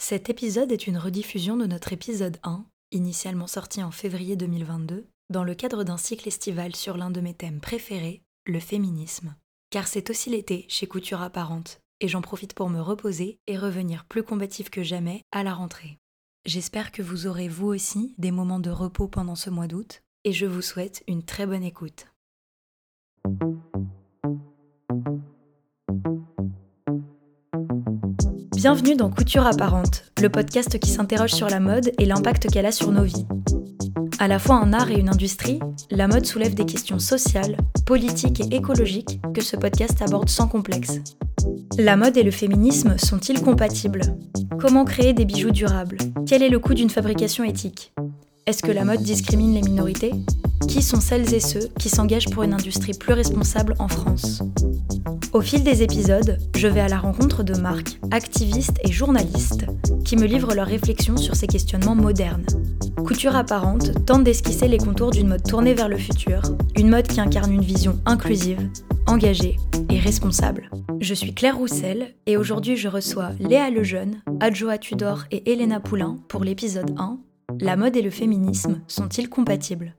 Cet épisode est une rediffusion de notre épisode 1, initialement sorti en février 2022, dans le cadre d'un cycle estival sur l'un de mes thèmes préférés, le féminisme. Car c'est aussi l'été chez Couture Apparente, et j'en profite pour me reposer et revenir plus combatif que jamais à la rentrée. J'espère que vous aurez vous aussi des moments de repos pendant ce mois d'août, et je vous souhaite une très bonne écoute. Bienvenue dans Couture Apparente, le podcast qui s'interroge sur la mode et l'impact qu'elle a sur nos vies. À la fois un art et une industrie, la mode soulève des questions sociales, politiques et écologiques que ce podcast aborde sans complexe. La mode et le féminisme sont-ils compatibles? Comment créer des bijoux durables? Quel est le coût d'une fabrication éthique? Est-ce que la mode discrimine les minorités? Qui sont celles et ceux qui s'engagent pour une industrie plus responsable en France? Au fil des épisodes, je vais à la rencontre de marques, activistes et journalistes qui me livrent leurs réflexions sur ces questionnements modernes. Couture apparente tente d'esquisser les contours d'une mode tournée vers le futur, une mode qui incarne une vision inclusive, engagée et responsable. Je suis Claire Roussel et aujourd'hui je reçois Léa Lejeune, Adjoa Tudor et Elena Poulain pour l'épisode 1 La mode et le féminisme sont-ils compatibles?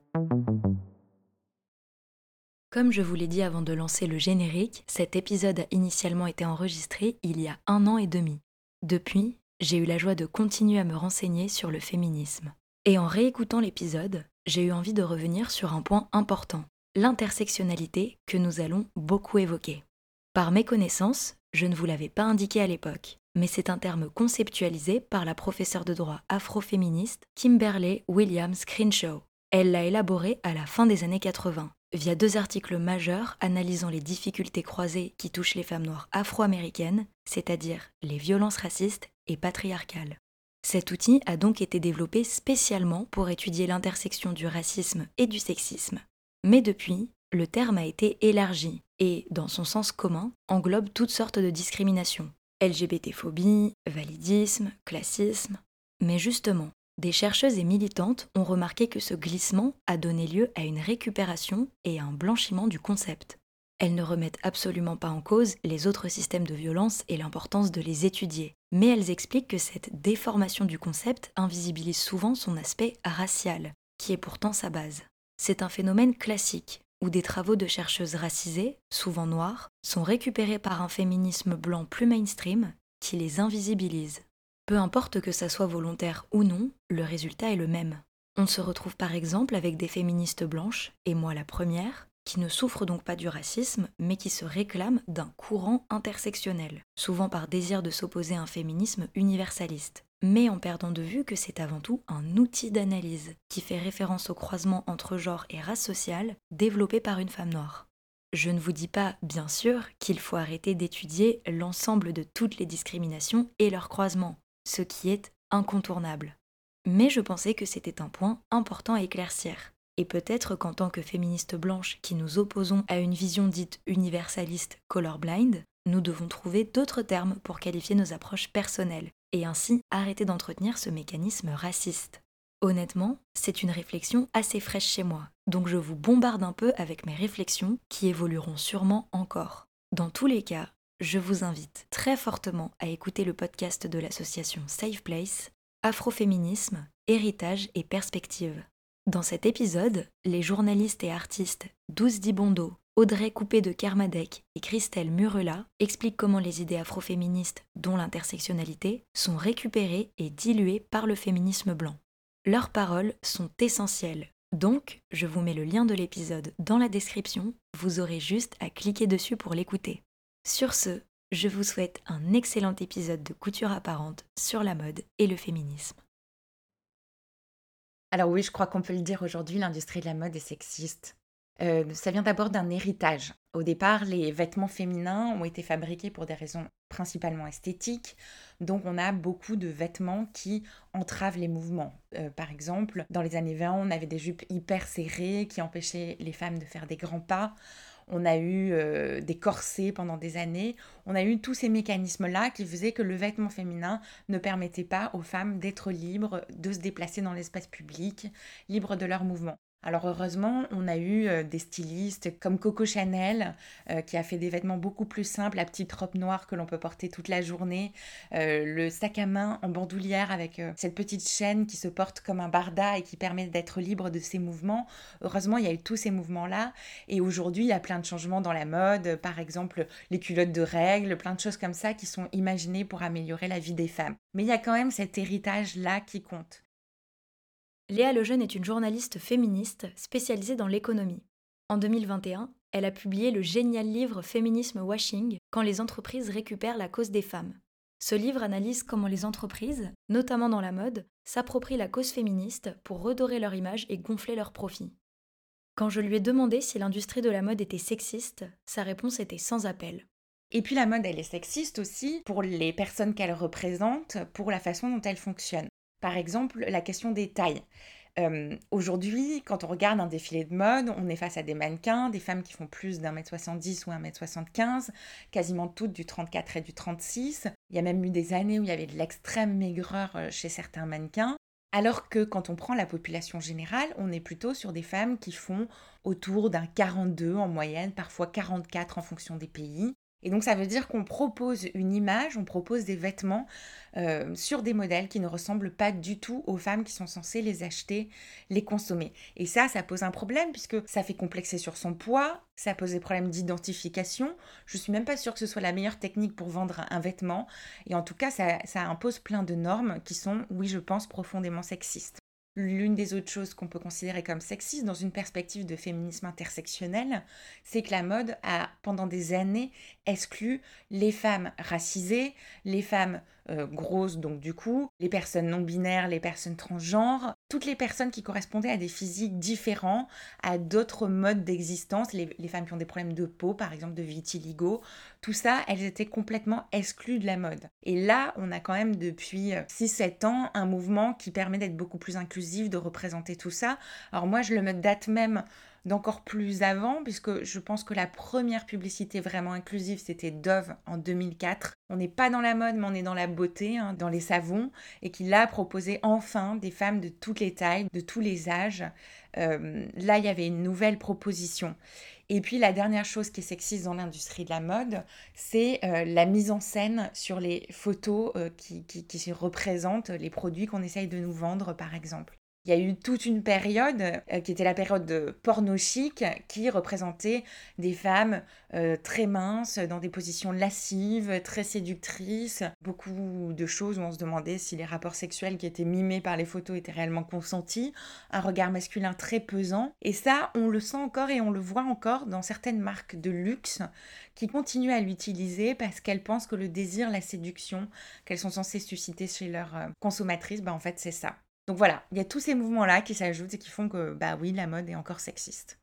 Comme je vous l'ai dit avant de lancer le générique, cet épisode a initialement été enregistré il y a un an et demi. Depuis, j'ai eu la joie de continuer à me renseigner sur le féminisme. Et en réécoutant l'épisode, j'ai eu envie de revenir sur un point important, l'intersectionnalité que nous allons beaucoup évoquer. Par méconnaissance, je ne vous l'avais pas indiqué à l'époque, mais c'est un terme conceptualisé par la professeure de droit afroféministe Kimberly Williams Crenshaw. Elle l'a élaboré à la fin des années 80 via deux articles majeurs analysant les difficultés croisées qui touchent les femmes noires afro-américaines, c'est-à-dire les violences racistes et patriarcales. Cet outil a donc été développé spécialement pour étudier l'intersection du racisme et du sexisme. Mais depuis, le terme a été élargi et, dans son sens commun, englobe toutes sortes de discriminations. LGBT-phobie, validisme, classisme. Mais justement, des chercheuses et militantes ont remarqué que ce glissement a donné lieu à une récupération et à un blanchiment du concept. Elles ne remettent absolument pas en cause les autres systèmes de violence et l'importance de les étudier, mais elles expliquent que cette déformation du concept invisibilise souvent son aspect racial, qui est pourtant sa base. C'est un phénomène classique, où des travaux de chercheuses racisées, souvent noires, sont récupérés par un féminisme blanc plus mainstream qui les invisibilise. Peu importe que ça soit volontaire ou non, le résultat est le même. On se retrouve par exemple avec des féministes blanches, et moi la première, qui ne souffrent donc pas du racisme, mais qui se réclament d'un courant intersectionnel, souvent par désir de s'opposer à un féminisme universaliste, mais en perdant de vue que c'est avant tout un outil d'analyse, qui fait référence au croisement entre genre et race sociale développé par une femme noire. Je ne vous dis pas, bien sûr, qu'il faut arrêter d'étudier l'ensemble de toutes les discriminations et leurs croisements, ce qui est incontournable. Mais je pensais que c'était un point important à éclaircir. Et peut-être qu'en tant que féministes blanches qui nous opposons à une vision dite universaliste colorblind, nous devons trouver d'autres termes pour qualifier nos approches personnelles, et ainsi arrêter d'entretenir ce mécanisme raciste. Honnêtement, c'est une réflexion assez fraîche chez moi, donc je vous bombarde un peu avec mes réflexions qui évolueront sûrement encore. Dans tous les cas, je vous invite très fortement à écouter le podcast de l'association Safe Place, Afroféminisme, Héritage et Perspective. Dans cet épisode, les journalistes et artistes Douce Dibondo, Audrey Coupé de Kermadec et Christelle Murela expliquent comment les idées afroféministes, dont l'intersectionnalité, sont récupérées et diluées par le féminisme blanc. Leurs paroles sont essentielles, donc je vous mets le lien de l'épisode dans la description, vous aurez juste à cliquer dessus pour l'écouter. Sur ce, je vous souhaite un excellent épisode de Couture apparente sur la mode et le féminisme. Alors oui, je crois qu'on peut le dire aujourd'hui, l'industrie de la mode est sexiste. Euh, ça vient d'abord d'un héritage. Au départ, les vêtements féminins ont été fabriqués pour des raisons principalement esthétiques, donc on a beaucoup de vêtements qui entravent les mouvements. Euh, par exemple, dans les années 20, on avait des jupes hyper serrées qui empêchaient les femmes de faire des grands pas on a eu euh, des corsets pendant des années, on a eu tous ces mécanismes-là qui faisaient que le vêtement féminin ne permettait pas aux femmes d'être libres, de se déplacer dans l'espace public, libres de leurs mouvements. Alors heureusement, on a eu euh, des stylistes comme Coco Chanel euh, qui a fait des vêtements beaucoup plus simples, la petite robe noire que l'on peut porter toute la journée, euh, le sac à main en bandoulière avec cette petite chaîne qui se porte comme un barda et qui permet d'être libre de ses mouvements. Heureusement, il y a eu tous ces mouvements-là et aujourd'hui, il y a plein de changements dans la mode, par exemple les culottes de règles, plein de choses comme ça qui sont imaginées pour améliorer la vie des femmes. Mais il y a quand même cet héritage-là qui compte. Léa Lejeune est une journaliste féministe spécialisée dans l'économie. En 2021, elle a publié le génial livre Féminisme Washing quand les entreprises récupèrent la cause des femmes. Ce livre analyse comment les entreprises, notamment dans la mode, s'approprient la cause féministe pour redorer leur image et gonfler leurs profits. Quand je lui ai demandé si l'industrie de la mode était sexiste, sa réponse était sans appel. Et puis la mode, elle est sexiste aussi pour les personnes qu'elle représente, pour la façon dont elle fonctionne. Par exemple, la question des tailles. Euh, aujourd'hui, quand on regarde un défilé de mode, on est face à des mannequins, des femmes qui font plus d'un mètre 70 ou un mètre 75, quasiment toutes du 34 et du 36. Il y a même eu des années où il y avait de l'extrême maigreur euh, chez certains mannequins. Alors que quand on prend la population générale, on est plutôt sur des femmes qui font autour d'un 42 en moyenne, parfois 44 en fonction des pays. Et donc ça veut dire qu'on propose une image, on propose des vêtements euh, sur des modèles qui ne ressemblent pas du tout aux femmes qui sont censées les acheter, les consommer. Et ça, ça pose un problème puisque ça fait complexer sur son poids, ça pose des problèmes d'identification. Je suis même pas sûre que ce soit la meilleure technique pour vendre un vêtement. Et en tout cas, ça impose plein de normes qui sont, oui, je pense, profondément sexistes. L'une des autres choses qu'on peut considérer comme sexistes dans une perspective de féminisme intersectionnel, c'est que la mode a pendant des années exclu les femmes racisées, les femmes euh, grosses donc du coup, les personnes non binaires, les personnes transgenres, toutes les personnes qui correspondaient à des physiques différents, à d'autres modes d'existence, les, femmes qui ont des problèmes de peau par exemple de vitiligo, tout ça, elles étaient complètement exclues de la mode. Et là, on a quand même depuis 6-7 ans un mouvement qui permet d'être beaucoup plus inclusif, de représenter tout ça. Alors moi, je le me date même d'encore plus avant, puisque je pense que la première publicité vraiment inclusive, c'était Dove en 2004. On n'est pas dans la mode, mais on est dans la beauté, hein, dans les savons, et qui l'a proposé enfin des femmes de toutes les tailles, de tous les âges. Euh, là, il y avait une nouvelle proposition. Et puis la dernière chose qui est sexiste dans l'industrie de la mode, c'est euh, la mise en scène sur les photos euh, qui, qui, qui représentent les produits qu'on essaye de nous vendre, par exemple. Il y a eu toute une période euh, qui était la période de porno chic qui représentait des femmes euh, très minces, dans des positions lascives, très séductrices, beaucoup de choses où on se demandait si les rapports sexuels qui étaient mimés par les photos étaient réellement consentis, un regard masculin très pesant. Et ça, on le sent encore et on le voit encore dans certaines marques de luxe qui continuent à l'utiliser parce qu'elles pensent que le désir, la séduction qu'elles sont censées susciter chez leurs euh, consommatrices, bah en fait c'est ça. Donc voilà, il y a tous ces mouvements-là qui s'ajoutent et qui font que, bah oui, la mode est encore sexiste.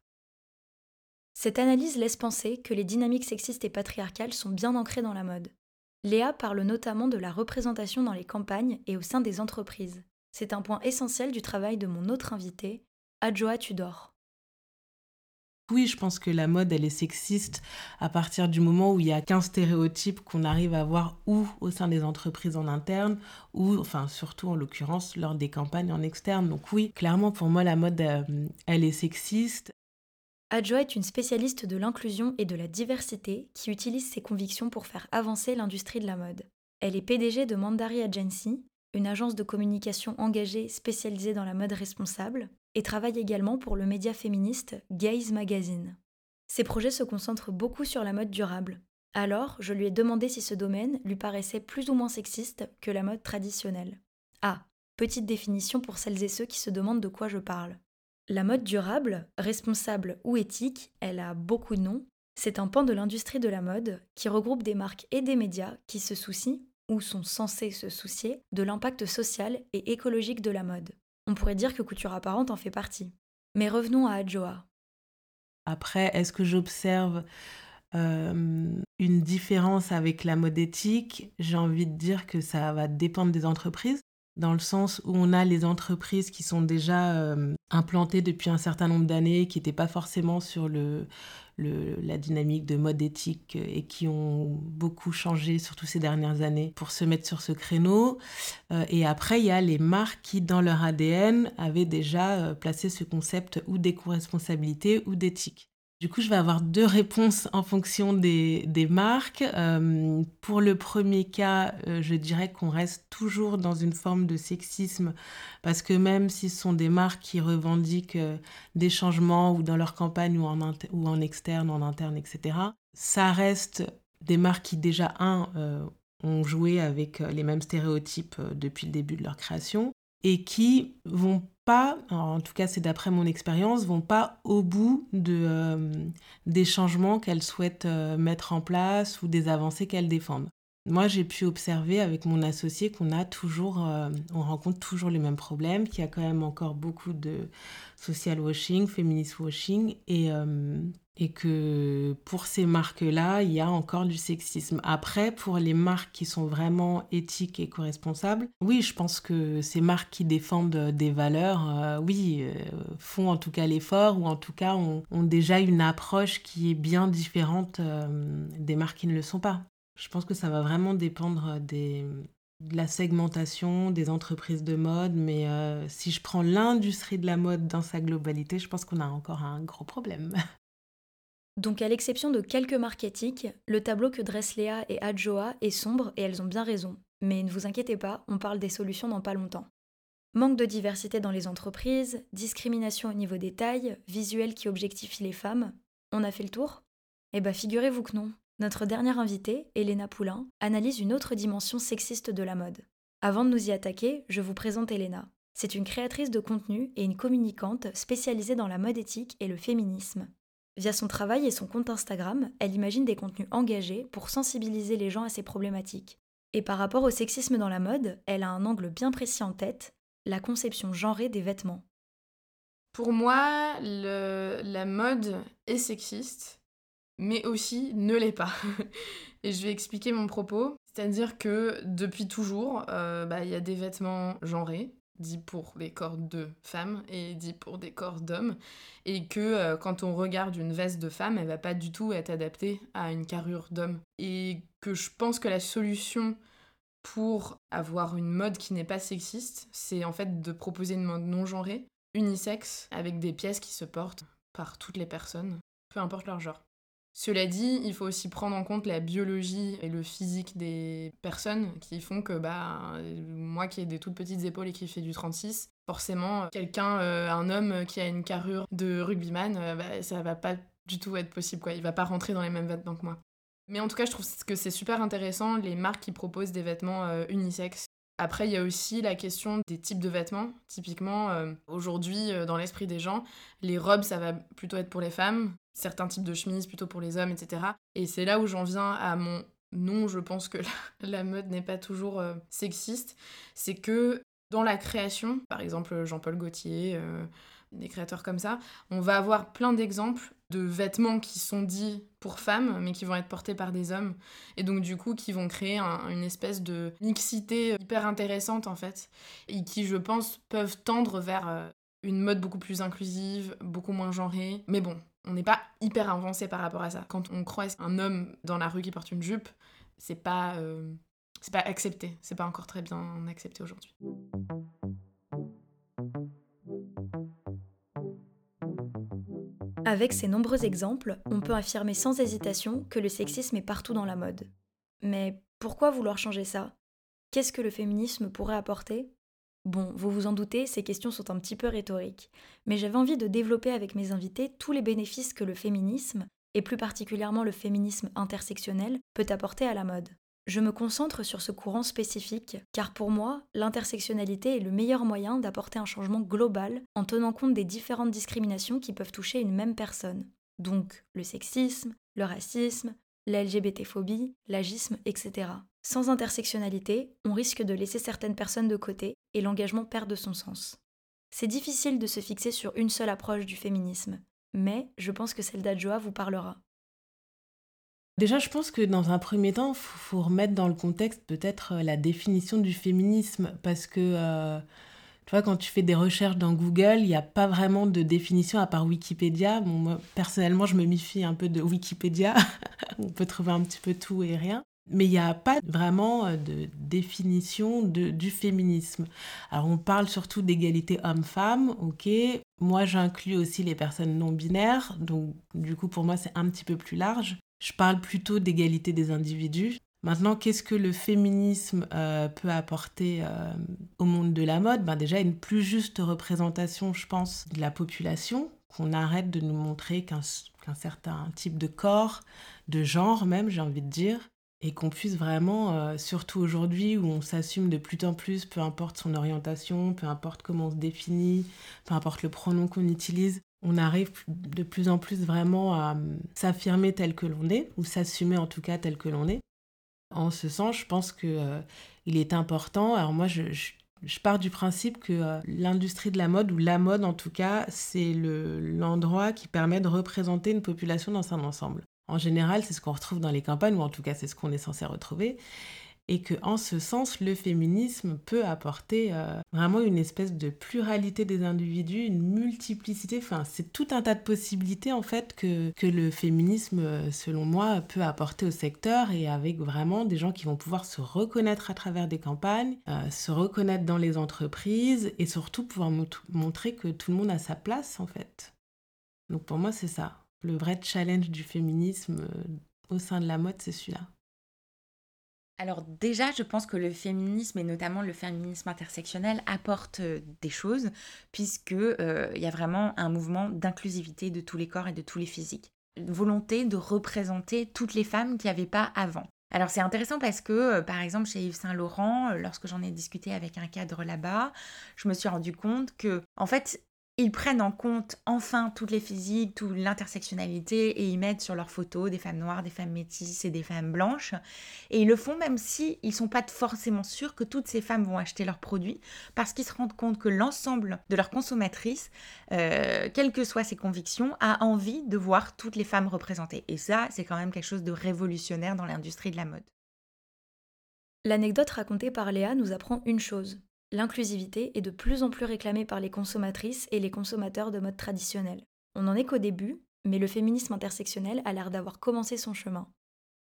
Cette analyse laisse penser que les dynamiques sexistes et patriarcales sont bien ancrées dans la mode. Léa parle notamment de la représentation dans les campagnes et au sein des entreprises. C'est un point essentiel du travail de mon autre invité, Adjoa Tudor. Oui, je pense que la mode, elle est sexiste à partir du moment où il y a qu'un stéréotype qu'on arrive à voir ou au sein des entreprises en interne, ou, enfin, surtout en l'occurrence, lors des campagnes en externe. Donc oui, clairement, pour moi, la mode, euh, elle est sexiste. Adjoa est une spécialiste de l'inclusion et de la diversité qui utilise ses convictions pour faire avancer l'industrie de la mode. Elle est PDG de Mandari Agency, une agence de communication engagée spécialisée dans la mode responsable, et travaille également pour le média féministe Gaze Magazine. Ses projets se concentrent beaucoup sur la mode durable. Alors, je lui ai demandé si ce domaine lui paraissait plus ou moins sexiste que la mode traditionnelle. Ah, petite définition pour celles et ceux qui se demandent de quoi je parle. La mode durable, responsable ou éthique, elle a beaucoup de noms. C'est un pan de l'industrie de la mode qui regroupe des marques et des médias qui se soucient, ou sont censés se soucier, de l'impact social et écologique de la mode. On pourrait dire que Couture Apparente en fait partie. Mais revenons à Adjoa. Après, est-ce que j'observe euh, une différence avec la mode éthique? J'ai envie de dire que ça va dépendre des entreprises, dans le sens où on a les entreprises qui sont déjà euh, implantées depuis un certain nombre d'années, qui n'étaient pas forcément sur le, la dynamique de mode éthique et qui ont beaucoup changé, surtout ces dernières années, pour se mettre sur ce créneau. Euh, et après, il y a les marques qui, dans leur ADN, avaient déjà euh, placé ce concept ou d'éco-responsabilité ou d'éthique. Du coup, je vais avoir deux réponses en fonction des, marques. Euh, pour le premier cas, euh, je dirais qu'on reste toujours dans une forme de sexisme parce que même si ce sont des marques qui revendiquent euh, des changements ou dans leur campagne ou en, ou en externe, en interne, etc., ça reste des marques qui déjà, un, ont joué avec les mêmes stéréotypes depuis le début de leur création et qui vont pas, en tout cas c'est d'après mon expérience, vont pas au bout de, euh, des changements qu'elles souhaitent euh, mettre en place ou des avancées qu'elles défendent. Moi, j'ai pu observer avec mon associé qu'on a toujours, euh, on rencontre toujours les mêmes problèmes, qu'il y a quand même encore beaucoup de social washing, feminist washing, et, et que pour ces marques-là, il y a encore du sexisme. Après, pour les marques qui sont vraiment éthiques et co-responsables, oui, je pense que ces marques qui défendent des valeurs, euh, oui, euh, font en tout cas l'effort ou en tout cas ont, déjà une approche qui est bien différente euh, des marques qui ne le sont pas. Je pense que ça va vraiment dépendre de la segmentation des entreprises de mode, mais si je prends l'industrie de la mode dans sa globalité, je pense qu'on a encore un gros problème. Donc à l'exception de quelques marques éthiques, le tableau que dressent Léa et Adjoa est sombre et elles ont bien raison. Mais ne vous inquiétez pas, on parle des solutions dans pas longtemps. Manque de diversité dans les entreprises, discrimination au niveau des tailles, visuels qui objectifient les femmes. On a fait le tour? Eh bah figurez-vous que non. Notre dernière invitée, Elena Poulain, analyse une autre dimension sexiste de la mode. Avant de nous y attaquer, je vous présente Elena. C'est une créatrice de contenu et une communicante spécialisée dans la mode éthique et le féminisme. Via son travail et son compte Instagram, elle imagine des contenus engagés pour sensibiliser les gens à ces problématiques. Et par rapport au sexisme dans la mode, elle a un angle bien précis en tête, la conception genrée des vêtements. Pour moi, la mode est sexiste, mais aussi ne l'est pas. et je vais expliquer mon propos. C'est-à-dire que depuis toujours, euh, bah, il y a des vêtements genrés, dit pour les corps de femmes et dit pour des corps d'hommes. Et que euh, quand on regarde une veste de femme elle va pas du tout être adaptée à une carrure d'homme. Et que je pense que la solution pour avoir une mode qui n'est pas sexiste c'est en fait de proposer une mode non genrée unisexe avec des pièces qui se portent par toutes les personnes peu importe leur genre cela dit, il faut aussi prendre en compte la biologie et le physique des personnes qui font que bah, moi qui ai des toutes petites épaules et qui fais du 36, forcément, quelqu'un, euh, un homme qui a une carrure de rugbyman, euh, bah, ça va pas du tout être possible. Quoi. Il va pas rentrer dans les mêmes vêtements que moi. Mais en tout cas, je trouve que c'est super intéressant les marques qui proposent des vêtements euh, unisexes. Après, il y a aussi la question des types de vêtements. Typiquement, aujourd'hui, dans l'esprit des gens, les robes, ça va plutôt être pour les femmes certains types de chemises plutôt pour les hommes, etc. Et c'est là où j'en viens à mon non, je pense que la, mode n'est pas toujours euh, sexiste. C'est que dans la création, par exemple Jean-Paul Gaultier, euh, des créateurs comme ça, on va avoir plein d'exemples de vêtements qui sont dits pour femmes, mais qui vont être portés par des hommes. Et donc, du coup, qui vont créer une espèce de mixité hyper intéressante, en fait, et qui, je pense, peuvent tendre vers euh, une mode beaucoup plus inclusive, beaucoup moins genrée. Mais bon, on n'est pas hyper avancé par rapport à ça. Quand on croise un homme dans la rue qui porte une jupe, c'est pas, euh, c'est pas accepté. C'est pas encore très bien accepté aujourd'hui. Avec ces nombreux exemples, on peut affirmer sans hésitation que le sexisme est partout dans la mode. Mais pourquoi vouloir changer ça? Qu'est-ce que le féminisme pourrait apporter? Bon, vous vous en doutez, ces questions sont un petit peu rhétoriques, mais j'avais envie de développer avec mes invités tous les bénéfices que le féminisme, et plus particulièrement le féminisme intersectionnel, peut apporter à la mode. Je me concentre sur ce courant spécifique, car pour moi, l'intersectionnalité est le meilleur moyen d'apporter un changement global en tenant compte des différentes discriminations qui peuvent toucher une même personne. Donc le sexisme, le racisme, la LGBT-phobie, l'agisme, etc. Sans intersectionnalité, on risque de laisser certaines personnes de côté et l'engagement perd de son sens. C'est difficile de se fixer sur une seule approche du féminisme, mais je pense que celle d'Adjoa vous parlera. Déjà, je pense que dans un premier temps, il faut, remettre dans le contexte peut-être euh, la définition du féminisme, parce que euh, Tu vois, quand tu fais des recherches dans Google, il n'y a pas vraiment de définition à part Wikipédia. Moi, personnellement, je me méfie un peu de Wikipédia. On peut trouver un petit peu tout et rien. Mais il n'y a pas vraiment euh, de définition de, du féminisme. Alors on parle surtout d'égalité homme-femme, ok. Moi j'inclus aussi les personnes non binaires, donc du coup pour moi c'est un petit peu plus large. Je parle plutôt d'égalité des individus. Maintenant, qu'est-ce que le féminisme euh, peut apporter euh, au monde de la mode? Ben Déjà, une plus juste représentation, je pense, de la population, qu'on arrête de nous montrer qu'un certain type de corps, de genre même, j'ai envie de dire, et qu'on puisse vraiment, euh, surtout aujourd'hui où on s'assume de plus en plus, peu importe son orientation, peu importe comment on se définit, peu importe le pronom qu'on utilise, on arrive de plus en plus vraiment à s'affirmer tel que l'on est, ou s'assumer en tout cas tel que l'on est. En ce sens, je pense qu'il euh, est important. Alors moi, je, pars du principe que euh, l'industrie de la mode, ou la mode en tout cas, c'est l'endroit qui permet de représenter une population dans son ensemble. En général, c'est ce qu'on retrouve dans les campagnes, ou en tout cas c'est ce qu'on est censé retrouver. Et que en ce sens le féminisme peut apporter euh, vraiment une espèce de pluralité des individus, une multiplicité, enfin c'est tout un tas de possibilités en fait que, que le féminisme euh, selon moi peut apporter au secteur et avec vraiment des gens qui vont pouvoir se reconnaître à travers des campagnes, euh, se reconnaître dans les entreprises et surtout pouvoir montrer que tout le monde a sa place en fait. Donc pour moi c'est ça, le vrai challenge du féminisme au sein de la mode c'est celui-là. Alors déjà, je pense que le féminisme et notamment le féminisme intersectionnel apporte euh, des choses puisque euh, y a vraiment un mouvement d'inclusivité de tous les corps et de tous les physiques. Une volonté de représenter toutes les femmes qui n'y avait pas avant. Alors c'est intéressant parce que, euh, par exemple, chez Yves Saint Laurent, lorsque j'en ai discuté avec un cadre là-bas, je me suis rendu compte que, en fait, ils prennent en compte enfin toutes les physiques, toute l'intersectionnalité et ils mettent sur leurs photos des femmes noires, des femmes métisses et des femmes blanches. Et ils le font même si ils sont pas forcément sûrs que toutes ces femmes vont acheter leurs produits parce qu'ils se rendent compte que l'ensemble de leurs consommatrices, euh, quelles que soient ses convictions, a envie de voir toutes les femmes représentées. Et ça, c'est quand même quelque chose de révolutionnaire dans l'industrie de la mode. L'anecdote racontée par Léa nous apprend une chose L'inclusivité est de plus en plus réclamée par les consommatrices et les consommateurs de mode traditionnel. On n'en est qu'au début, mais le féminisme intersectionnel a l'air d'avoir commencé son chemin.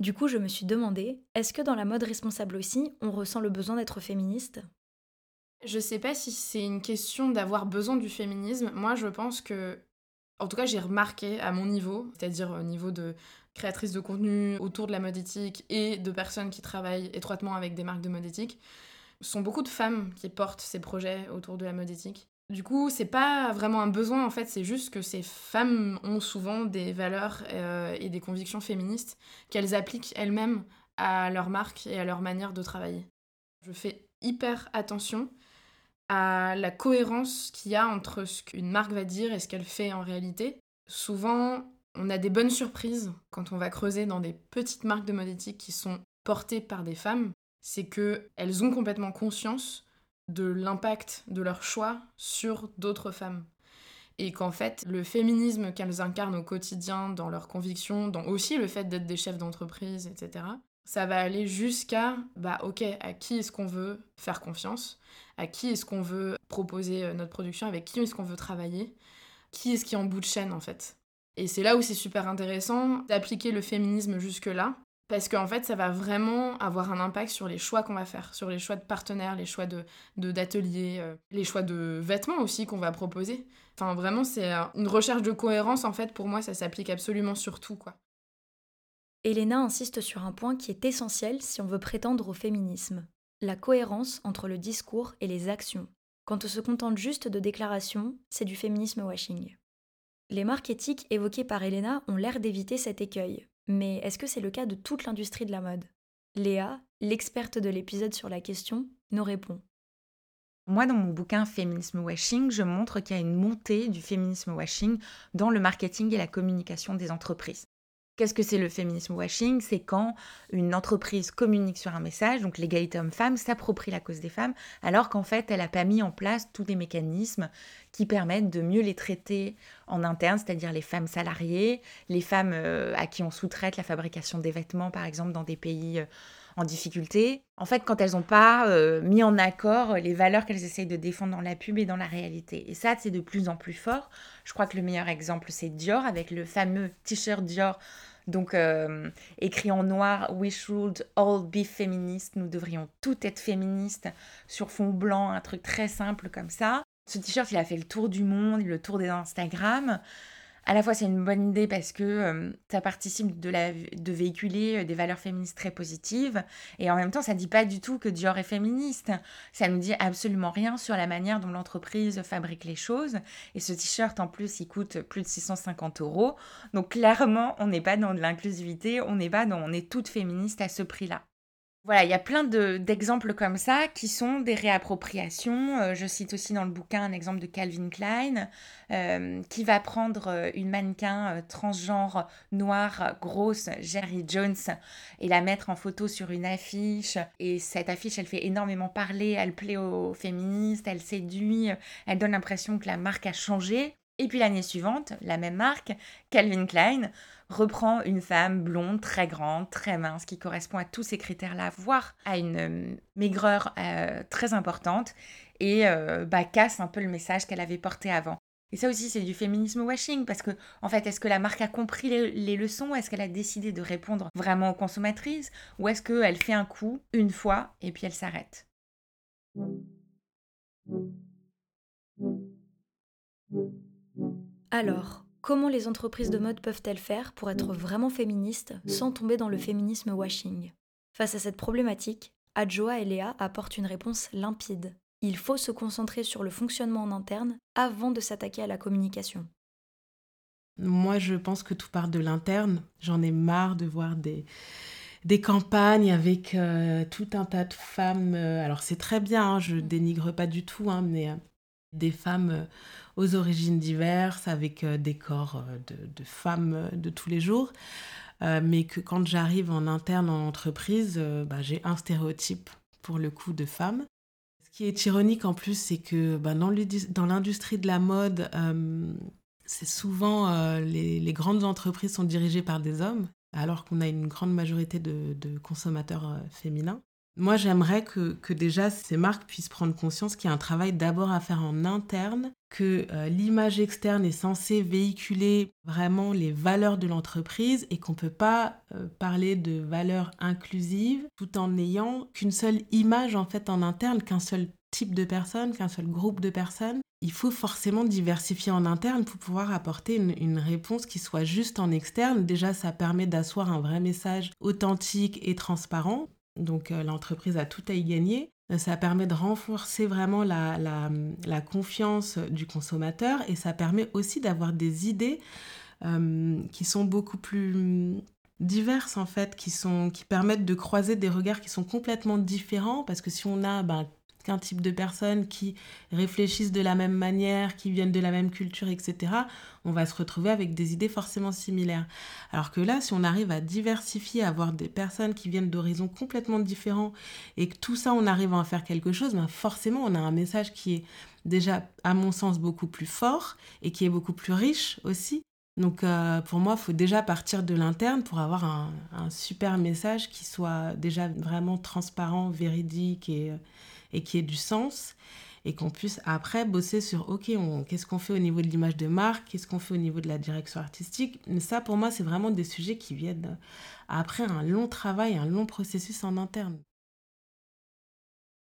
Du coup, je me suis demandé, est-ce que dans la mode responsable aussi, on ressent le besoin d'être féministe? Je sais pas si c'est une question d'avoir besoin du féminisme. Moi, je pense que, en tout cas, j'ai remarqué à mon niveau, c'est-à-dire au niveau de créatrice de contenu autour de la mode éthique et de personnes qui travaillent étroitement avec des marques de mode éthique, ce sont beaucoup de femmes qui portent ces projets autour de la mode éthique. Du coup, c'est pas vraiment un besoin en fait, c'est juste que ces femmes ont souvent des valeurs euh, et des convictions féministes qu'elles appliquent elles-mêmes à leur marque et à leur manière de travailler. Je fais hyper attention à la cohérence qu'il y a entre ce qu'une marque va dire et ce qu'elle fait en réalité. Souvent, on a des bonnes surprises quand on va creuser dans des petites marques de mode éthique qui sont portées par des femmes c'est qu'elles ont complètement conscience de l'impact de leur choix sur d'autres femmes. Et qu'en fait, le féminisme qu'elles incarnent au quotidien, dans leurs convictions, dans aussi le fait d'être des chefs d'entreprise, etc., ça va aller jusqu'à, bah ok, à qui est-ce qu'on veut faire confiance? À qui est-ce qu'on veut proposer euh, notre production? Avec qui est-ce qu'on veut travailler? Qui est-ce qui est en bout de chaîne, en fait? Et c'est là où c'est super intéressant d'appliquer le féminisme jusque-là, parce qu'en fait, ça va vraiment avoir un impact sur les choix qu'on va faire, sur les choix de partenaires, les choix de d'ateliers, euh, les choix de vêtements aussi qu'on va proposer. Enfin, vraiment, c'est euh, une recherche de cohérence, en fait, pour moi, ça s'applique absolument sur tout, quoi. Elena insiste sur un point qui est essentiel si on veut prétendre au féminisme la cohérence entre le discours et les actions. Quand on se contente juste de déclarations, c'est du féminisme washing. Les marques éthiques évoquées par Elena ont l'air d'éviter cet écueil, mais est-ce que c'est le cas de toute l'industrie de la mode? Léa, l'experte de l'épisode sur la question, nous répond. Moi, dans mon bouquin Féminisme Washing, je montre qu'il y a une montée du féminisme washing dans le marketing et la communication des entreprises. Qu'est-ce que c'est le féminisme washing? C'est quand une entreprise communique sur un message, donc l'égalité homme-femme, s'approprie la cause des femmes, alors qu'en fait, elle n'a pas mis en place tous les mécanismes qui permettent de mieux les traiter en interne, c'est-à-dire les femmes salariées, les femmes euh, à qui on sous-traite la fabrication des vêtements, par exemple, dans des pays euh, en difficulté, en fait, quand elles n'ont pas euh, mis en accord les valeurs qu'elles essayent de défendre dans la pub et dans la réalité. Et ça, c'est de plus en plus fort. Je crois que le meilleur exemple, c'est Dior, avec le fameux t-shirt Dior, donc euh, écrit en noir, We should all be feminists, nous devrions toutes être féministes, sur fond blanc, un truc très simple comme ça. Ce t-shirt, il a fait le tour du monde, le tour des Instagram à la fois c'est une bonne idée parce que euh, ça participe de, véhiculer euh, des valeurs féministes très positives et en même temps ça dit pas du tout que Dior est féministe. Ça nous dit absolument rien sur la manière dont l'entreprise fabrique les choses et ce t-shirt en plus il coûte plus de 650 euros. Donc clairement on n'est pas dans de l'inclusivité, on n'est pas dans on est toutes féministes à ce prix-là. Voilà, il y a plein d'exemples comme ça qui sont des réappropriations. Euh, je cite aussi dans le bouquin un exemple de Calvin Klein euh, qui va prendre euh, une mannequin transgenre noire grosse, Jerry Jones, et la mettre en photo sur une affiche. Et cette affiche, elle fait énormément parler, elle plaît aux féministes, elle séduit, elle donne l'impression que la marque a changé. Et puis l'année suivante, la même marque, Calvin Klein, reprend une femme blonde, très grande, très mince, qui correspond à tous ces critères-là, voire à une euh, maigreur euh, très importante, et euh, bah, casse un peu le message qu'elle avait porté avant. Et ça aussi, c'est du féminisme washing, parce que, en fait, est-ce que la marque a compris les, les leçons? Est-ce qu'elle a décidé de répondre vraiment aux consommatrices? Ou est-ce qu'elle fait un coup, une fois, et puis elle s'arrête? Alors, comment les entreprises de mode peuvent-elles faire pour être vraiment féministes sans tomber dans le féminisme washing? Face à cette problématique, Adjoa et Léa apportent une réponse limpide. Il faut se concentrer sur le fonctionnement en interne avant de s'attaquer à la communication. Moi, je pense que tout part de l'interne. J'en ai marre de voir des, des campagnes avec euh, tout un tas de femmes. Euh, alors, c'est très bien, hein, je dénigre pas du tout, hein, mais euh, des femmes aux origines diverses, avec euh, des corps euh, de, femmes euh, de tous les jours. mais que quand j'arrive en interne en entreprise, bah, j'ai un stéréotype pour le coup de femme. Ce qui est ironique en plus, c'est que bah, dans l'industrie de la mode, c'est souvent les, grandes entreprises sont dirigées par des hommes, alors qu'on a une grande majorité de, consommateurs féminins. Moi, j'aimerais que, déjà ces marques puissent prendre conscience qu'il y a un travail d'abord à faire en interne, que euh, l'image externe est censée véhiculer vraiment les valeurs de l'entreprise et qu'on ne peut pas euh, parler de valeurs inclusives tout en n'ayant qu'une seule image en fait en interne, qu'un seul type de personne, qu'un seul groupe de personnes. Il faut forcément diversifier en interne pour pouvoir apporter une réponse qui soit juste en externe. Déjà, ça permet d'asseoir un vrai message authentique et transparent donc euh, l'entreprise a tout à y gagner. Euh, ça permet de renforcer vraiment la, la, confiance du consommateur et ça permet aussi d'avoir des idées euh, qui sont beaucoup plus diverses en fait, qui, sont, qui permettent de croiser des regards qui sont complètement différents parce que si on a ben, qu'un type de personnes qui réfléchissent de la même manière, qui viennent de la même culture, etc., on va se retrouver avec des idées forcément similaires. Alors que là, si on arrive à diversifier, à avoir des personnes qui viennent d'horizons complètement différents, et que tout ça, on arrive à en faire quelque chose, ben forcément, on a un message qui est déjà, à mon sens, beaucoup plus fort et qui est beaucoup plus riche aussi. Donc euh, pour moi, il faut déjà partir de l'interne pour avoir un, un, super message qui soit déjà vraiment transparent, véridique et, et qui ait du sens et qu'on puisse après bosser sur ok qu'est-ce qu'on fait au niveau de l'image de marque qu'est-ce qu'on fait au niveau de la direction artistique mais ça pour moi c'est vraiment des sujets qui viennent après un long travail un long processus en interne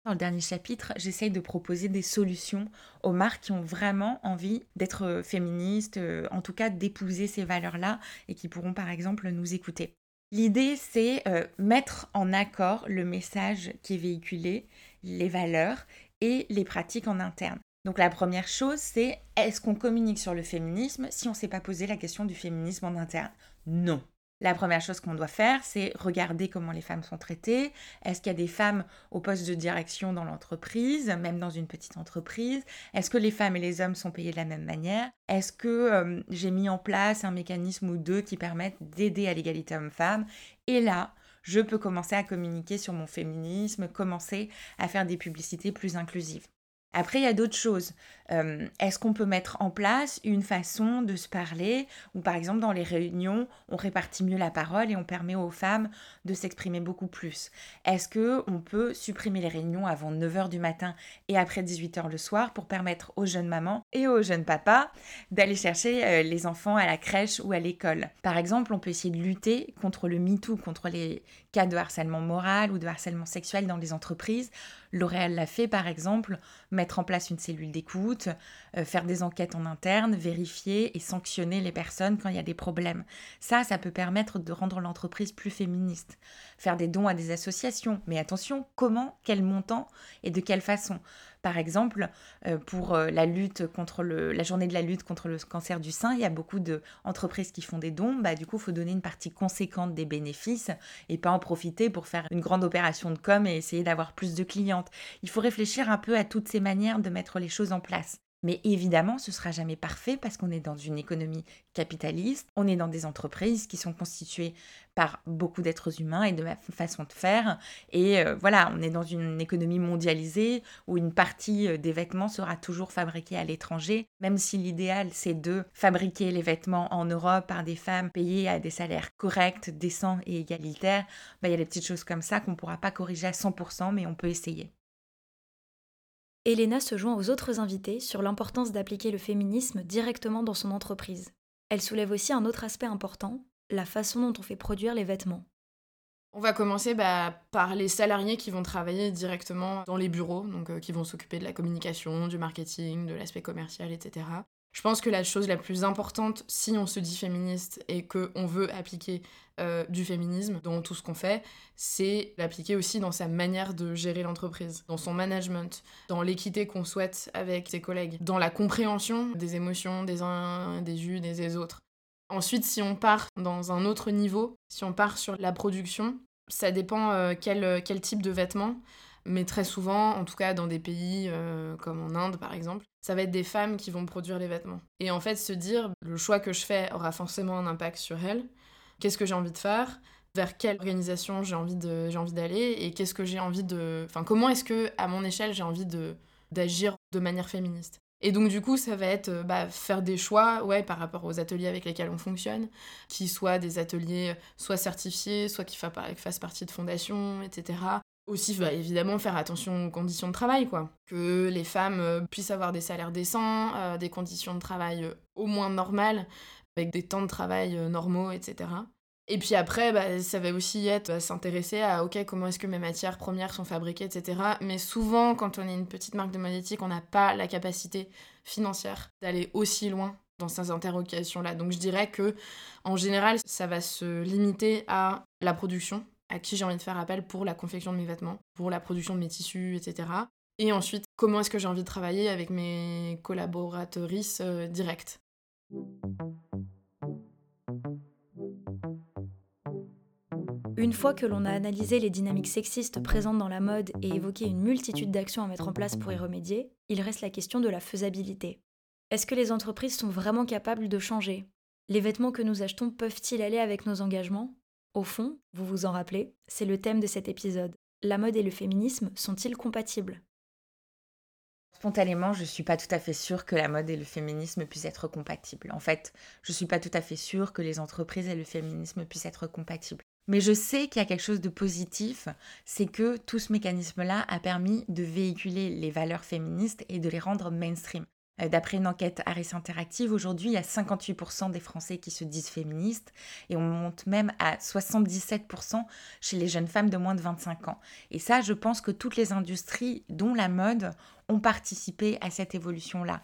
dans le dernier chapitre, j'essaye de proposer des solutions aux marques qui ont vraiment envie d'être féministes, euh, en tout cas d'épouser ces valeurs-là et qui pourront par exemple nous écouter. L'idée, c'est euh, mettre en accord le message qui est véhiculé les valeurs et les pratiques en interne. Donc la première chose, c'est est-ce qu'on communique sur le féminisme si on ne s'est pas posé la question du féminisme en interne? Non. La première chose qu'on doit faire, c'est regarder comment les femmes sont traitées. Est-ce qu'il y a des femmes au poste de direction dans l'entreprise, même dans une petite entreprise? Est-ce que les femmes et les hommes sont payés de la même manière? Est-ce que euh, j'ai mis en place un mécanisme ou deux qui permettent d'aider à l'égalité homme-femme? Et là, je peux commencer à communiquer sur mon féminisme, commencer à faire des publicités plus inclusives. Après, il y a d'autres choses. Euh, est-ce qu'on peut mettre en place une façon de se parler ou par exemple dans les réunions, on répartit mieux la parole et on permet aux femmes de s'exprimer beaucoup plus? Est-ce que on peut supprimer les réunions avant 9h du matin et après 18h le soir pour permettre aux jeunes mamans et aux jeunes papas d'aller chercher euh, les enfants à la crèche ou à l'école? Par exemple, on peut essayer de lutter contre le MeToo, contre les cas de harcèlement moral ou de harcèlement sexuel dans les entreprises. L'Oréal l'a fait par exemple, mettre en place une cellule d'écoute, euh, faire des enquêtes en interne, vérifier et sanctionner les personnes quand il y a des problèmes. Ça, ça peut permettre de rendre l'entreprise plus féministe. Faire des dons à des associations, mais attention, comment, quel montant et de quelle façon? Par exemple, euh, pour euh, la lutte contre le, la journée de la lutte contre le cancer du sein, il y a beaucoup d'entreprises qui font des dons. Bah, du coup, il faut donner une partie conséquente des bénéfices et pas en profiter pour faire une grande opération de com et essayer d'avoir plus de clientes. Il faut réfléchir un peu à toutes ces manières de mettre les choses en place. Mais évidemment, ce sera jamais parfait parce qu'on est dans une économie capitaliste, on est dans des entreprises qui sont constituées par beaucoup d'êtres humains et de façon de faire. Et euh, voilà, on est dans une économie mondialisée où une partie euh, des vêtements sera toujours fabriquée à l'étranger, même si l'idéal c'est de fabriquer les vêtements en Europe par des femmes payées à des salaires corrects, décents et égalitaires. Bah, il y a des petites choses comme ça qu'on ne pourra pas corriger à 100%, mais on peut essayer. Elena se joint aux autres invités sur l'importance d'appliquer le féminisme directement dans son entreprise. Elle soulève aussi un autre aspect important, la façon dont on fait produire les vêtements. On va commencer bah, par les salariés qui vont travailler directement dans les bureaux, donc euh, qui vont s'occuper de la communication, du marketing, de l'aspect commercial, etc. Je pense que la chose la plus importante, si on se dit féministe et qu'on veut appliquer euh, du féminisme dans tout ce qu'on fait, c'est l'appliquer aussi dans sa manière de gérer l'entreprise, dans son management, dans l'équité qu'on souhaite avec ses collègues, dans la compréhension des émotions des uns, des unes et des autres. Ensuite, si on part dans un autre niveau, si on part sur la production, ça dépend euh, quel, quel type de vêtements mais très souvent, en tout cas dans des pays euh, comme en Inde par exemple, ça va être des femmes qui vont produire les vêtements. Et en fait, se dire, le choix que je fais aura forcément un impact sur elles. Qu'est-ce que j'ai envie de faire? Vers quelle organisation j'ai envie d'aller? Et qu'est-ce que j'ai envie de enfin comment est-ce que à mon échelle j'ai envie de d'agir de manière féministe? Et donc du coup ça va être euh, bah, faire des choix ouais par rapport aux ateliers avec lesquels on fonctionne qui soient des ateliers soit certifiés soit qui fassent partie de fondations etc aussi, bah, évidemment, faire attention aux conditions de travail, quoi. Que les femmes euh, puissent avoir des salaires décents, euh, des conditions de travail euh, au moins normales, avec des temps de travail normaux, etc. Et puis après, bah, ça va aussi être bah, s'intéresser à, ok, comment est-ce que mes matières premières sont fabriquées, etc. Mais souvent, quand on est une petite marque de mode éthique, on n'a pas la capacité financière d'aller aussi loin dans ces interrogations-là. Donc je dirais que, en général, ça va se limiter à la production, à qui j'ai envie de faire appel pour la confection de mes vêtements, pour la production de mes tissus, etc. Et ensuite, comment est-ce que j'ai envie de travailler avec mes collaboratrices euh, directes. Une fois que l'on a analysé les dynamiques sexistes présentes dans la mode et évoqué une multitude d'actions à mettre en place pour y remédier, il reste la question de la faisabilité. Est-ce que les entreprises sont vraiment capables de changer? Les vêtements que nous achetons peuvent-ils aller avec nos engagements? Au fond, vous vous en rappelez, c'est le thème de cet épisode. La mode et le féminisme sont-ils compatibles? Spontanément, je ne suis pas tout à fait sûre que la mode et le féminisme puissent être compatibles. En fait, je ne suis pas tout à fait sûre que les entreprises et le féminisme puissent être compatibles. Mais je sais qu'il y a quelque chose de positif, c'est que tout ce mécanisme-là a permis de véhiculer les valeurs féministes et de les rendre mainstream. Euh, d'après une enquête Harris Interactive, aujourd'hui, il y a 58% des Français qui se disent féministes et on monte même à 77% chez les jeunes femmes de moins de 25 ans. Et ça, je pense que toutes les industries, dont la mode, ont participé à cette évolution-là.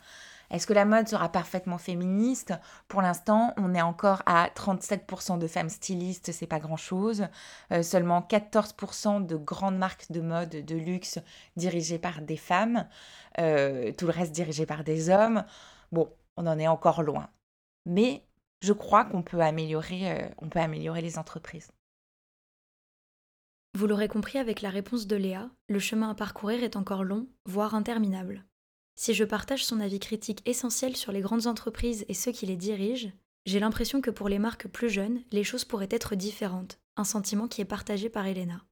Est-ce que la mode sera parfaitement féministe? Pour l'instant, on est encore à 37% de femmes stylistes, c'est pas grand-chose. Euh, seulement 14% de grandes marques de mode de luxe dirigées par des femmes. Euh, tout le reste dirigé par des hommes. Bon, on en est encore loin. Mais je crois qu'on peut améliorer, euh, on peut améliorer les entreprises. Vous l'aurez compris avec la réponse de Léa, le chemin à parcourir est encore long, voire interminable. Si je partage son avis critique essentiel sur les grandes entreprises et ceux qui les dirigent, j'ai l'impression que pour les marques plus jeunes, les choses pourraient être différentes, un sentiment qui est partagé par Elena.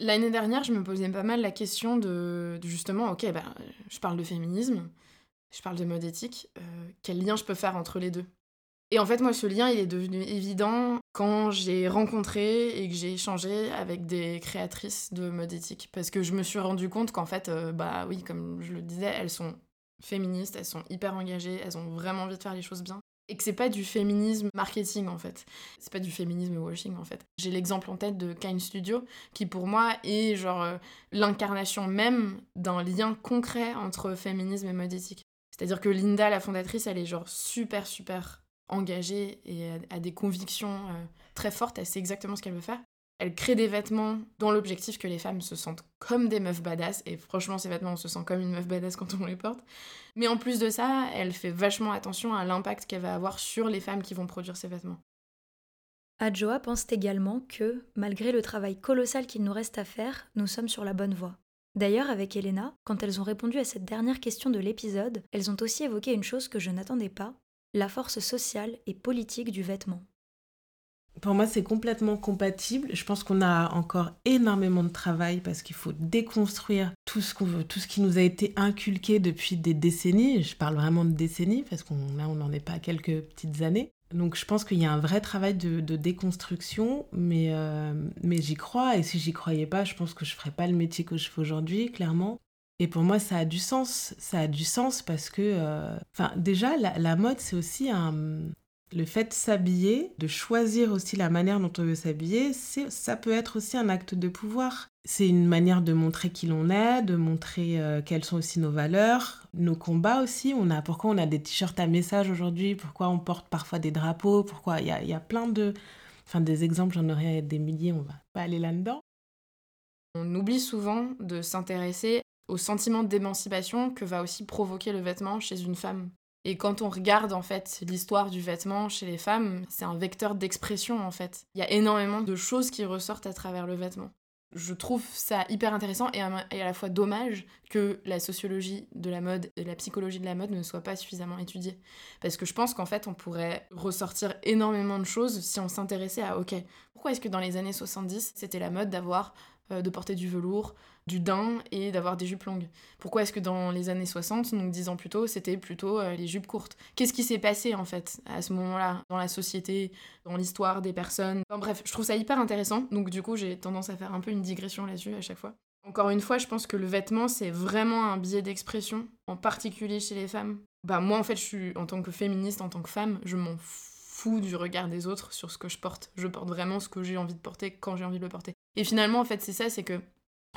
L'année dernière, je me posais pas mal la question de, justement, ok, bah, je parle de féminisme, je parle de mode éthique, quel lien je peux faire entre les deux? Et en fait, moi, ce lien, il est devenu évident quand j'ai rencontré et que j'ai échangé avec des créatrices de mode éthique. Parce que je me suis rendu compte qu'en fait, euh, bah oui, comme je le disais, elles sont féministes, elles sont hyper engagées, elles ont vraiment envie de faire les choses bien. Et que c'est pas du féminisme marketing en fait. C'est pas du féminisme washing en fait. J'ai l'exemple en tête de Kind Studio qui pour moi est genre euh, l'incarnation même d'un lien concret entre féminisme et mode éthique. C'est-à-dire que Linda, la fondatrice, elle est genre super super engagée et a, des convictions euh, très fortes, elle sait exactement ce qu'elle veut faire. Elle crée des vêtements dans l'objectif que les femmes se sentent comme des meufs badass, et franchement, ces vêtements, on se sent comme une meuf badass quand on les porte. Mais en plus de ça, elle fait vachement attention à l'impact qu'elle va avoir sur les femmes qui vont produire ces vêtements. Adjoa pense également que, malgré le travail colossal qu'il nous reste à faire, nous sommes sur la bonne voie. D'ailleurs, avec Elena, quand elles ont répondu à cette dernière question de l'épisode, elles ont aussi évoqué une chose que je n'attendais pas, la force sociale et politique du vêtement. Pour moi, c'est complètement compatible. Je pense qu'on a encore énormément de travail parce qu'il faut déconstruire tout ce, tout ce qui nous a été inculqué depuis des décennies. Je parle vraiment de décennies parce qu'on on n'en est pas à quelques petites années. Donc je pense qu'il y a un vrai travail de, déconstruction, mais, euh, mais j'y crois. Et si j'y croyais pas, je pense que je ferais pas le métier que je fais aujourd'hui, clairement. Et pour moi, ça a du sens. Ça a du sens parce que, euh, enfin, déjà, la, mode, c'est aussi un, le fait de s'habiller, de choisir aussi la manière dont on veut s'habiller, ça peut être aussi un acte de pouvoir. C'est une manière de montrer qui l'on est, de montrer euh, quelles sont aussi nos valeurs, nos combats aussi. On a, pourquoi on a des t-shirts à message aujourd'hui, pourquoi on porte parfois des drapeaux, pourquoi? Il y a, y a, plein de... Enfin, des exemples, j'en aurais des milliers, on va pas aller là-dedans. On oublie souvent de s'intéresser au sentiment d'émancipation que va aussi provoquer le vêtement chez une femme. Et quand on regarde en fait l'histoire du vêtement chez les femmes, c'est un vecteur d'expression en fait. Il y a énormément de choses qui ressortent à travers le vêtement. Je trouve ça hyper intéressant et à, la fois dommage que la sociologie de la mode et la psychologie de la mode ne soient pas suffisamment étudiées. Parce que je pense qu'en fait on pourrait ressortir énormément de choses si on s'intéressait à ok, pourquoi est-ce que dans les années 70 c'était la mode d'avoir de porter du velours, du daim et d'avoir des jupes longues. Pourquoi est-ce que dans les années 60, donc dix ans plus tôt, c'était plutôt euh, les jupes courtes? Qu'est-ce qui s'est passé en fait à ce moment-là dans la société, dans l'histoire des personnes? Bref, je trouve ça hyper intéressant, donc du coup j'ai tendance à faire un peu une digression là-dessus à chaque fois. Encore une fois, je pense que le vêtement, c'est vraiment un biais d'expression, en particulier chez les femmes. Bah moi en fait, je suis en tant que féministe, en tant que femme, je m'en fous du regard des autres sur ce que je porte. Je porte vraiment ce que j'ai envie de porter quand j'ai envie de le porter. Et finalement, en fait, c'est ça, c'est que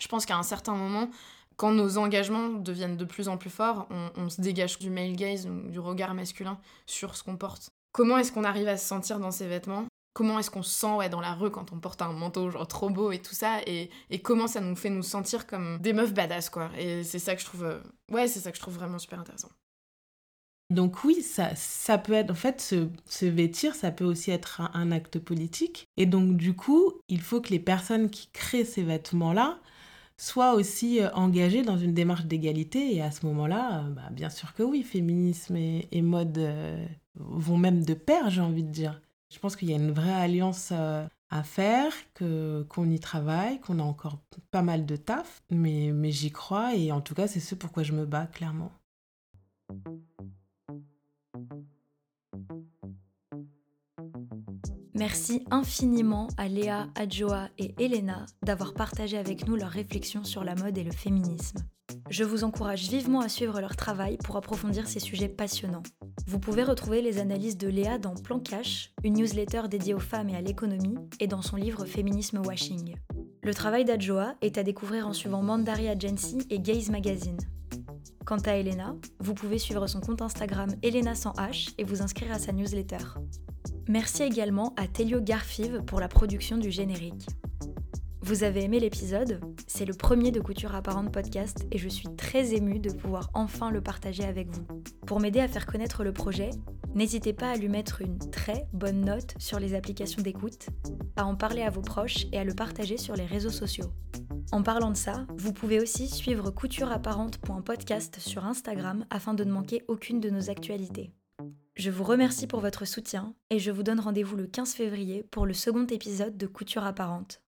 je pense qu'à un certain moment, quand nos engagements deviennent de plus en plus forts, on, se dégage du male gaze, du regard masculin sur ce qu'on porte. Comment est-ce qu'on arrive à se sentir dans ces vêtements? Comment est-ce qu'on se sent ouais, dans la rue quand on porte un manteau genre trop beau et tout ça? Et, comment ça nous fait nous sentir comme des meufs badass quoi? Et c'est ça que je trouve euh, ouais, c'est ça que je trouve vraiment super intéressant. Donc oui, ça, ça peut être, en fait, se, vêtir, ça peut aussi être un, acte politique. Et donc du coup, il faut que les personnes qui créent ces vêtements-là soient aussi euh, engagées dans une démarche d'égalité. Et à ce moment-là, euh, bah, bien sûr que oui, féminisme et, mode euh, vont même de pair, j'ai envie de dire. Je pense qu'il y a une vraie alliance à faire, que qu'on y travaille, qu'on a encore pas mal de taf, mais, mais j'y crois et en tout cas, c'est ce pourquoi je me bats clairement. Merci infiniment à Léa, Adjoa et Elena d'avoir partagé avec nous leurs réflexions sur la mode et le féminisme. Je vous encourage vivement à suivre leur travail pour approfondir ces sujets passionnants. Vous pouvez retrouver les analyses de Léa dans Plan Cash, une newsletter dédiée aux femmes et à l'économie, et dans son livre Féminisme Washing. Le travail d'Adjoa est à découvrir en suivant Mandari Agency et Gaze Magazine. Quant à Elena, vous pouvez suivre son compte Instagram Elena sans H et vous inscrire à sa newsletter. Merci également à Telio Garfive pour la production du générique. Vous avez aimé l'épisode? C'est le premier de Couture Apparente podcast et je suis très émue de pouvoir enfin le partager avec vous. Pour m'aider à faire connaître le projet, n'hésitez pas à lui mettre une très bonne note sur les applications d'écoute, à en parler à vos proches et à le partager sur les réseaux sociaux. En parlant de ça, vous pouvez aussi suivre coutureapparente.podcast sur Instagram afin de ne manquer aucune de nos actualités. Je vous remercie pour votre soutien et je vous donne rendez-vous le 15 février pour le second épisode de Couture apparente.